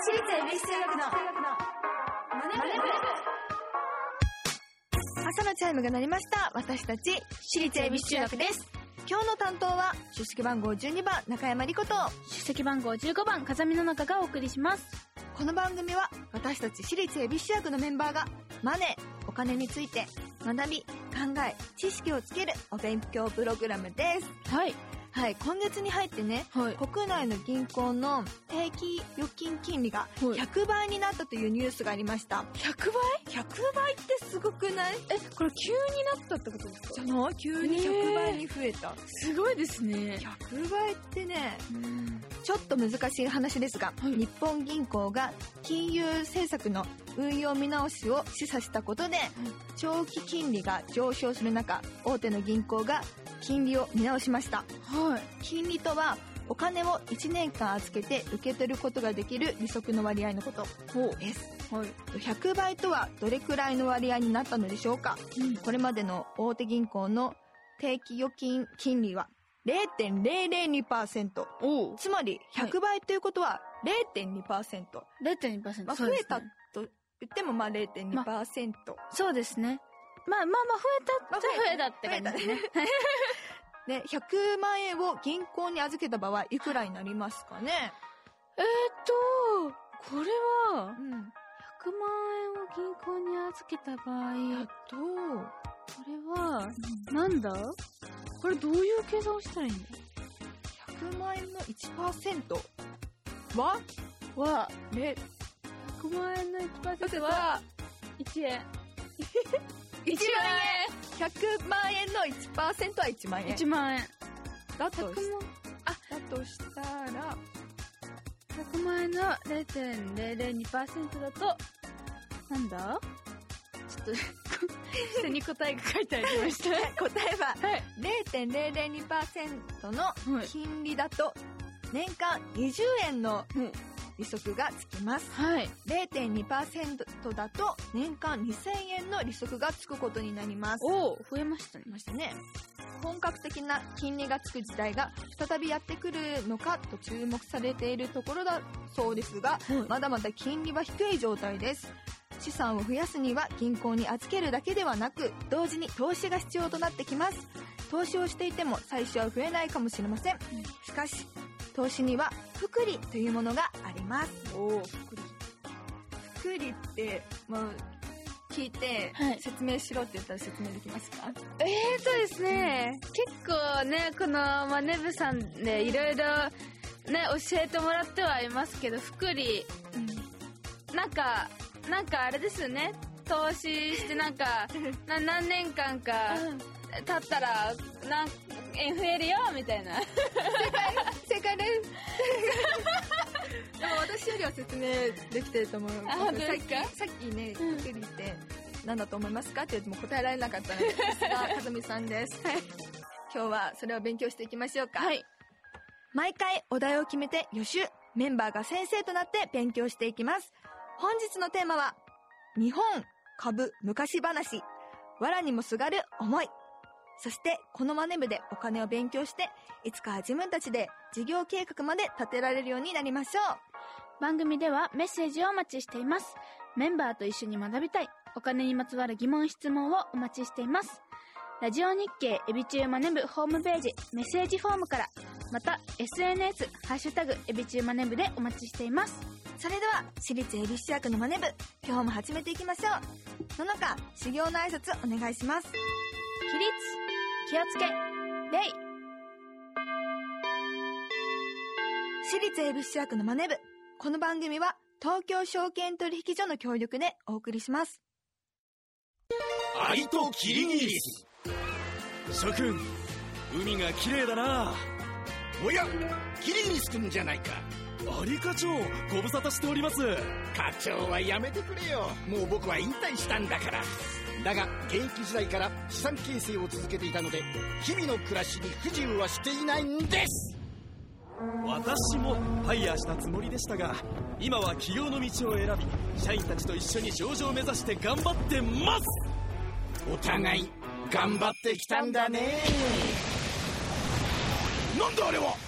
私立恵比寿中学のマネブ朝のチャイムが鳴りました。私たち私立恵比寿中学です。今日の担当は出席番号12番中山莉子と。出席番号15番風見の中がお送りします。この番組は私たち私立恵比寿中学のメンバーがマネーお金について学び考え知識をつけるお勉強プログラムです。はいはい今月に入ってねはい。国内の銀行の定期預金金利がはい。100倍になったというニュースがありました。100倍？100倍ってすごくない？えこれ急になったってことですか？じゃない？急に100倍に増えた。すごいですね。100倍ってねうん。ちょっと難しい話ですが、はい。日本銀行が金融政策の運用見直しを示唆したことで、長期金利が上昇する中大手の銀行が金利を見直しました。はい。金利とはお金を1年間預けて受け取ることができる利息の割合のこと。ほです。はい。100倍とはどれくらいの割合になったのでしょうか？うん。これまでの大手銀行の定期預金金利は0.002%おおつまり100倍ということは0.2%、0.2%まあ、増えたと言ってもまあ0.2%、そうですね。まあまあまあ増えたっちゃ増えた。って感じですね で100万円を銀行に預けた場合いくらになりますかね、えーっとこれはうん、100万円を銀行に預けた場合。やっと。これはなんだ？これどういう計算をしたらいいんだ？100 万円の1%ははね。100万円の1%はは1円。1万円100万円の1%は1万円。1万円。だと100万。だとしたら100万円の0.002%だとなんだ？ちょっと 下に答えが書いてありました答えははい。0.002%のはい。金利だと年間20円のうん利息がつきます。はい。0.2%だと年間2000円の利息がつくことになります。おお増えましたねました。ね。本格的な金利がつく時代が再びやってくるのかと注目されているところだそうですがまだまだ金利は低い状態です。資産を増やすには銀行に預けるだけではなく同時に投資が必要となってきます。投資をしていても最初は増えないかもしれません。しかし投資には複利というものがあります。おお複利ってまあ聞いてはい。説明しろって言ったら説明できますか、えーとですね結構ねこのマネブさんでいろいろね教えてもらってはいますけど福利。なんかなんかあれですよね。投資してなんか な何年間か経ったらなん円増えるよみたいな。正解です。でも私よりは説明できてると思う。あ本当ですか？さっきさっきねうん。複利って何だと思いますかって言っても答えられなかったので さすがかずみさんです、今日はそれを勉強していきましょうか。はい。毎回お題を決めて予習メンバーが先生となって勉強していきます。本日のテーマは日本株昔話。藁にもすがる思いそしてこのマネ部でお金を勉強していつか自分たちで事業計画まで立てられるようになりましょう。番組ではメッセージをお待ちしています。メンバーと一緒に学びたい。お金にまつわる疑問質問をお待ちしています。ラジオ日経エビチューマネブホームページメッセージフォームからまた SNS ハッシュタグエビチューマネブでお待ちしています。それでは私立恵比寿中学のマネ部今日も始めていきましょう。ののか修行の挨拶お願いします起立。気をつけ。礼私立恵比寿中学のマネ部。この番組は東京証券取引所の協力でお送りします。アリとキリギリス。諸君海が綺麗だな。おやキリギリス君じゃないか。アリ課長ご無沙汰しております。課長はやめてくれよ。もう僕は引退したんだからだが現役時代から資産形成を続けていたので日々の暮らしに不自由はしていないんです。私もファイヤーしたつもりでしたが今は起業の道を選び社員たちと一緒に上場を目指して頑張ってます。お互い頑張ってきたんだね。なんだあれは？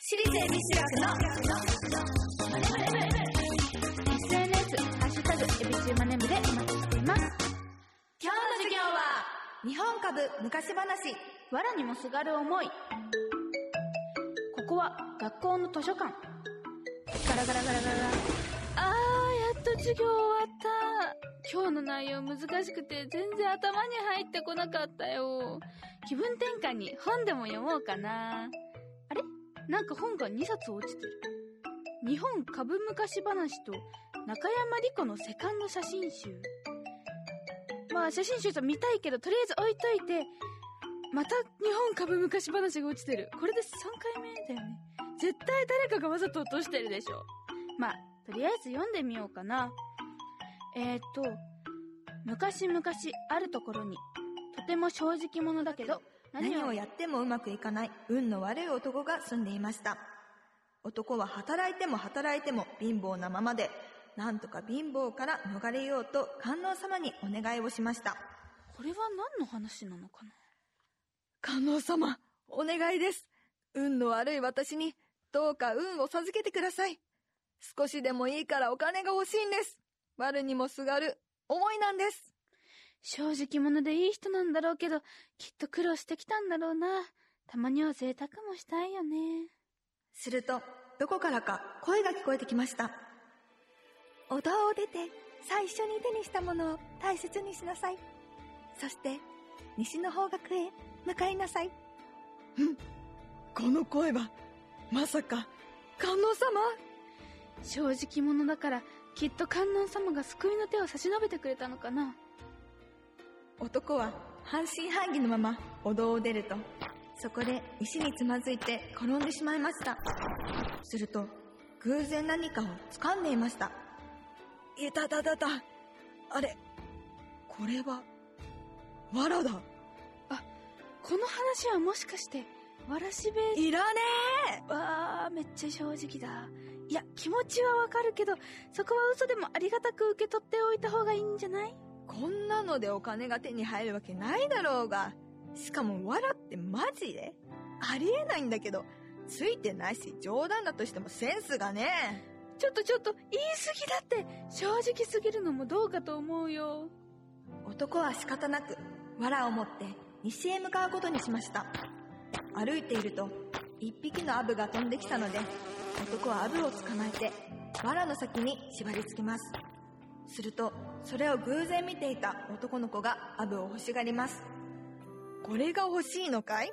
私立恵比寿学の SNS、ハッシュタグ、エビチューマネブでお待ちしています。今日の授業は日本株昔話藁にもすがる思い。ここは学校の図書館。ガラガラガラガラ。あー、やっと授業終わった。今日の内容難しくて全然頭に入ってこなかったよ。気分転換に本でも読もうかな。なんか本が2冊落ちてる。日本株昔話と中山理子のセカンド写真集。まあ写真集さ見たいけどとりあえず置いといて、また日本株昔話が落ちてる。これで3回目だよね。絶対誰かがわざと落としてるでしょ。まあ、とりあえず読んでみようかな。えーと、昔々あるところに、とても正直者だけど、何を？やってもうまくいかない。運の悪い男が住んでいました。男は働いても働いても貧乏なままでなんとか貧乏から逃れようと観音様にお願いをしました。これは何の話なのかな？観音様お願いです。運の悪い私にどうか運を授けてください。少しでもいいからお金が欲しいんです。悪にもすがる思いなんです正直者でいい人なんだろうけど、きっと苦労してきたんだろうな。たまには贅沢もしたいよね。するとどこからか声が聞こえてきましたお堂を出て最初に手にしたものを大切にしなさいそして西の方角へ向かいなさいうんこの声はまさか観音様？正直者だから、きっと観音様が救いの手を差し伸べてくれたのかな。男は半信半疑のままお堂を出るとそこで石につまずいて転んでしまいました。すると偶然何かを掴んでいました。いたたたた。あれこれは藁だ。この話はもしかして、わらしべいらねえ！わあめっちゃ正直だ。いや、気持ちはわかるけど、そこは嘘でもありがたく受け取っておいた方がいいんじゃない？こんなのでお金が手に入るわけないだろうが。しかも藁ってマジで？ありえないんだけど。ついてないし冗談だとしてもセンスがね。ちょっとちょっと、言い過ぎだって、正直すぎるのもどうかと思うよ。男は仕方なく藁を持って西へ向かうことにしました。歩いていると一匹のアブが飛んできたので男はアブを捕まえて藁の先に縛り付けますするとそれを偶然見ていた男の子がアブを欲しがります。これが欲しいのかい？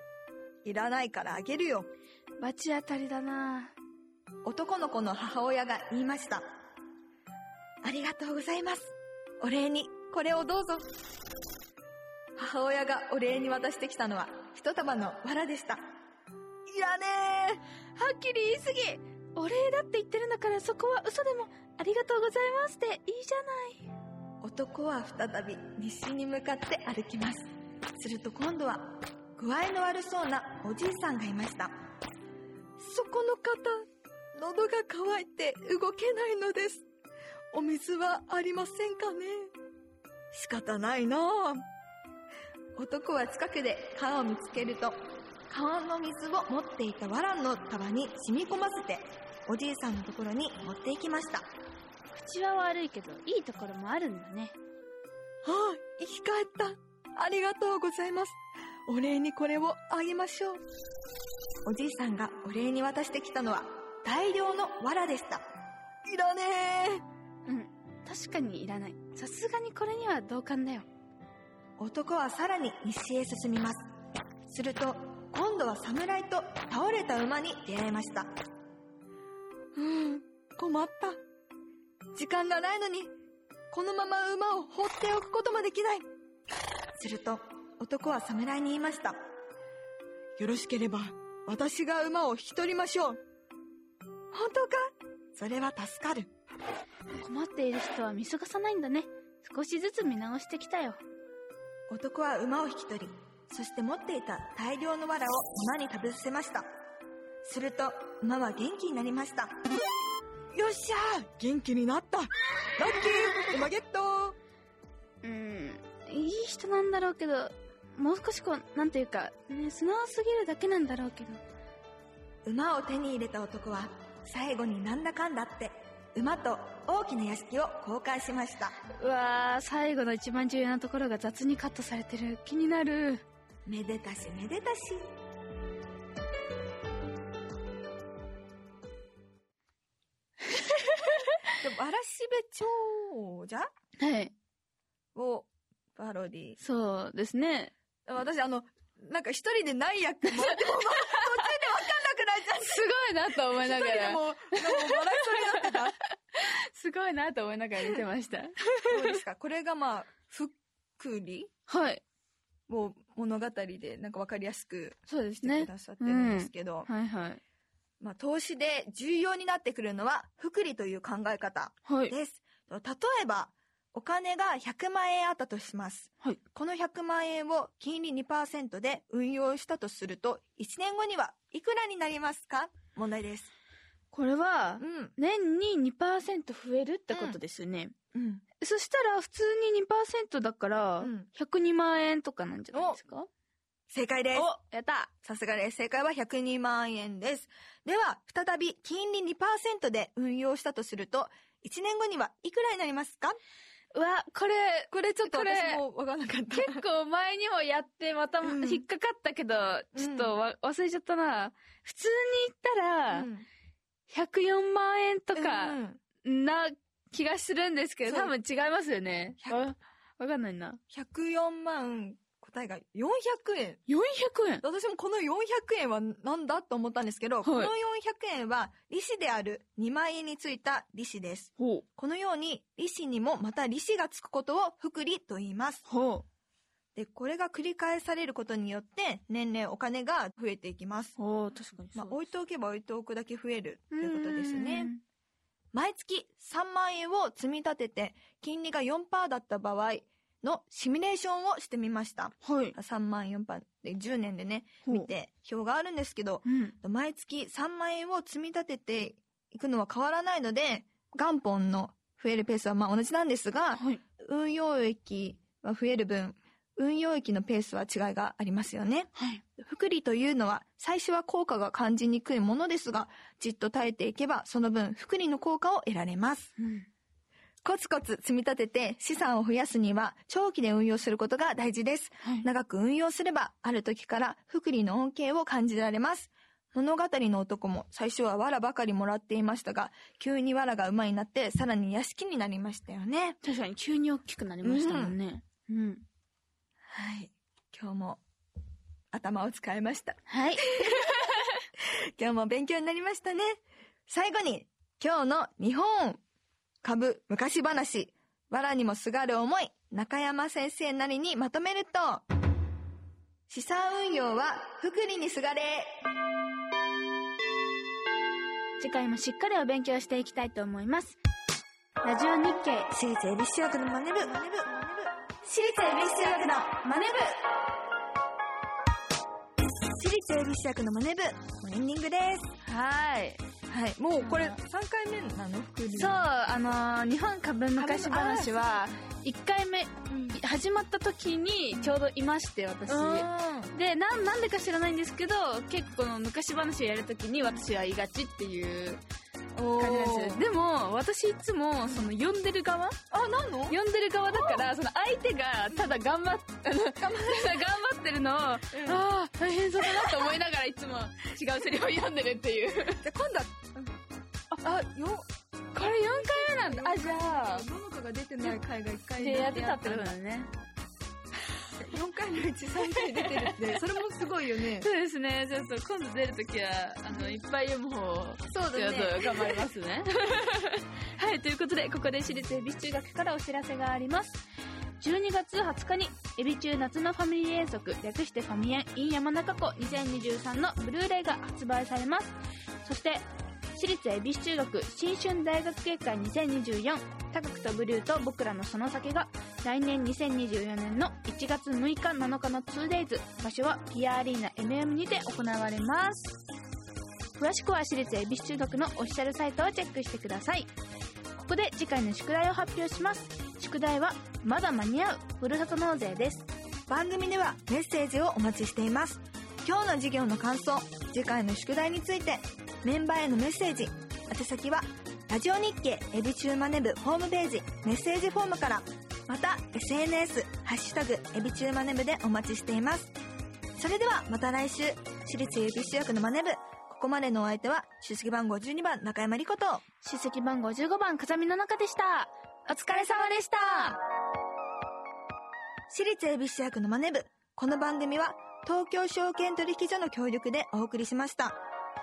いらないからあげるよ。罰当たりだな。男の子の母親が言いました。ありがとうございます。お礼に。これをどうぞ。母親がお礼に渡してきたのは一束の藁でした。いらねはっきり言い過ぎお礼だって言ってるんだからそこは嘘でもありがとうございますでいいじゃない。男は再び西に向かって歩きます。すると今度は具合の悪そうなおじいさんがいました。そこの方喉が渇いて動けないのです。お水はありませんかね。仕方ないな。あ男は近くで川を見つけると川の水を持っていた藁の束に染み込ませておじいさんのところに持っていきました口は悪いけどいいところもあるんだねああ、生き返った。ありがとうございます。お礼にこれをあげましょう。おじいさんがお礼に渡してきたのは大量の藁でした。いらねうん確かにいらないさすがにこれには同感だよえ。男はさらに西へ進みます。すると、今度は侍と倒れた馬に出会いました。うーん、困った。時間がないのに、このまま馬を放っておくこともできない。すると、男は侍に言いました。よろしければ、私が馬を引き取りましょう。本当か？それは助かる。困っている人は見過ごさないんだね。少しずつ見直してきたよ。男は馬を引き取り、そして持っていた大量の藁を馬に食べさせました。すると、馬は元気になりました。よっしゃー元気になったラッキー馬ゲットうーん、いい人なんだろうけど、もう少しこう、なんていうか、ね、素直すぎるだけなんだろうけど。馬を手に入れた男は、最後になんだかんだって、馬と大きな屋敷を交換しました。うわー、最後の一番重要なところが雑にカットされてる。気になる。めでたしめでたし。でも、嵐部長者はい。をパロディ。そうですね。私、あの、なんか一人で何役も、でも、ま途中でわかんなくなっちゃって。すごいなと思いながら。一人でも笑いそうになってた。すごいなと思いながら見てました。どうですかこれがまあ、ふっくりはい。を物語でなんかわかりやすくしてそうですねく。ださってるんですけど、はいはい。まあ、投資で重要になってくるのは、福利という考え方はい。です。例えば、お金が100万円あったとします。はいこの100万円を金利2%で運用したとすると、1年後にはいくらになりますか？問題です。これはう、ん。年に2%増えるってことですよね。うん。そしたら、普通に2%だからうん、102万円とかなんじゃないですか？正解です。おやったさすがです。正解は102万円です。では、再び金利2%で運用したとすると、1年後にはいくらになりますか？うわ、これ、これちょっとこれ私もわからなかった。結構前にもやって、またうん引っかかったけど、ちょっとわ忘れちゃったな。普通に言ったら、うん104万円とうか、んな気がするんですけど、多分違いますよね。100わわかんないな。104万、答えが400円。400円私もこの400円はなんだと思ったんですけど、いこの400円は利子である2万円についた利子です。このように利子にもまた利子がつくことを複利と言います。で、これが繰り返されることによって年々お金が増えていきます。ほう、確かにまあ。置いておけば置いておくだけ増えるということですうねん。。毎月3万円を積み立てて金利が4%だった場合のシミュレーションをしてみました。はい。3万4%で10年でね、見て表があるんですけど、うん。毎月3万円を積み立てていくのは変わらないので、元本の増えるペースはまあ同じなんですが、はい。運用益は増える分、運用益のペースは違いがありますよね。はい。福利というのは最初は効果が感じにくいものですが、じっと耐えていけばその分福利の効果を得られます。うん。コツコツ積み立てて資産を増やすには長期で運用することが大事です。はい。長く運用すればある時から福利の恩恵を感じられます。物語の男も最初は藁ばかりもらっていましたが、急に藁が馬になってさらに屋敷になりましたよね。確かに急に大きくなりましたもんね。うん。はい。今日も頭を使いました。はい。今日も勉強になりましたね。最後に、今日の日本株昔話、藁にもすがる思い、中山先生なりにまとめると、資産運用は福利にすがれ。次回もしっかりお勉強していきたいと思います。ラジオ日経。私立恵比寿中学のマネ部。私立恵比寿中学のマネ部。私立恵比寿中学のマネ部、エンディングです。はい。はい。もうこれ3回目なの？福利。そう、あのー日本株昔話は、1回目、始まった時にちょうどいまして、私。うん。で、なん、なんでか知らないんですけど、結構この昔話をやるときに私は言いがちっていうお感じなんですよ。でも、私いつも、その、読んでる側？あ、なんの？読んでる側だから、その相手が、ただ頑張っ、あの、頑張ってるのを、ああ、大変そうだなと思いながらいつも違うセリフを読んでるっていう。じゃあ今度は、あ、よ、これ4回目なんだ。あ、じゃあ、どの子が出てない回が1回でやってたってことだね。4回のうち3回出てるって、それもすごいよね。そうですね。ちょっと今度出るときは、あの、いっぱい読む方を、そうちょっと頑張りますね。はい、ということで、ここで私立恵比寿中学からお知らせがあります。12月20日に、エビ中夏のファミリー遠足、略してファミエン in 山中湖2023のブルーレイが発売されます。そして、私立恵比寿中学新春大学芸会2024高くとブリューと僕らのその先が来年2024年の1月6日7日の 2days 場所はピアアリーナ MM にて行われます。詳しくは私立恵比寿中学のオフィシャルサイトをチェックしてください。ここで次回の宿題を発表します。宿題はまだ間に合うふるさと納税です。番組ではメッセージをお待ちしています。今日の授業の感想次回の宿題についてメンバーへのメッセージ。宛先はラジオ日経エビチューマネ部ホームページメッセージフォームからまた SNS「ハッシュタグエビチューマネ部」でお待ちしています。それではまた来週私立エビ主役のマネ部。ここまでのお相手は出席番号12番中山莉子と出席番号15番風見の中でした。お疲れ様でした。私立恵比寿役のマネ部。この番組は東京証券取引所の協力でお送りしました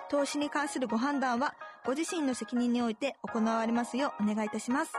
投資に関するご判断はご自身の責任において行われますようお願いいたします。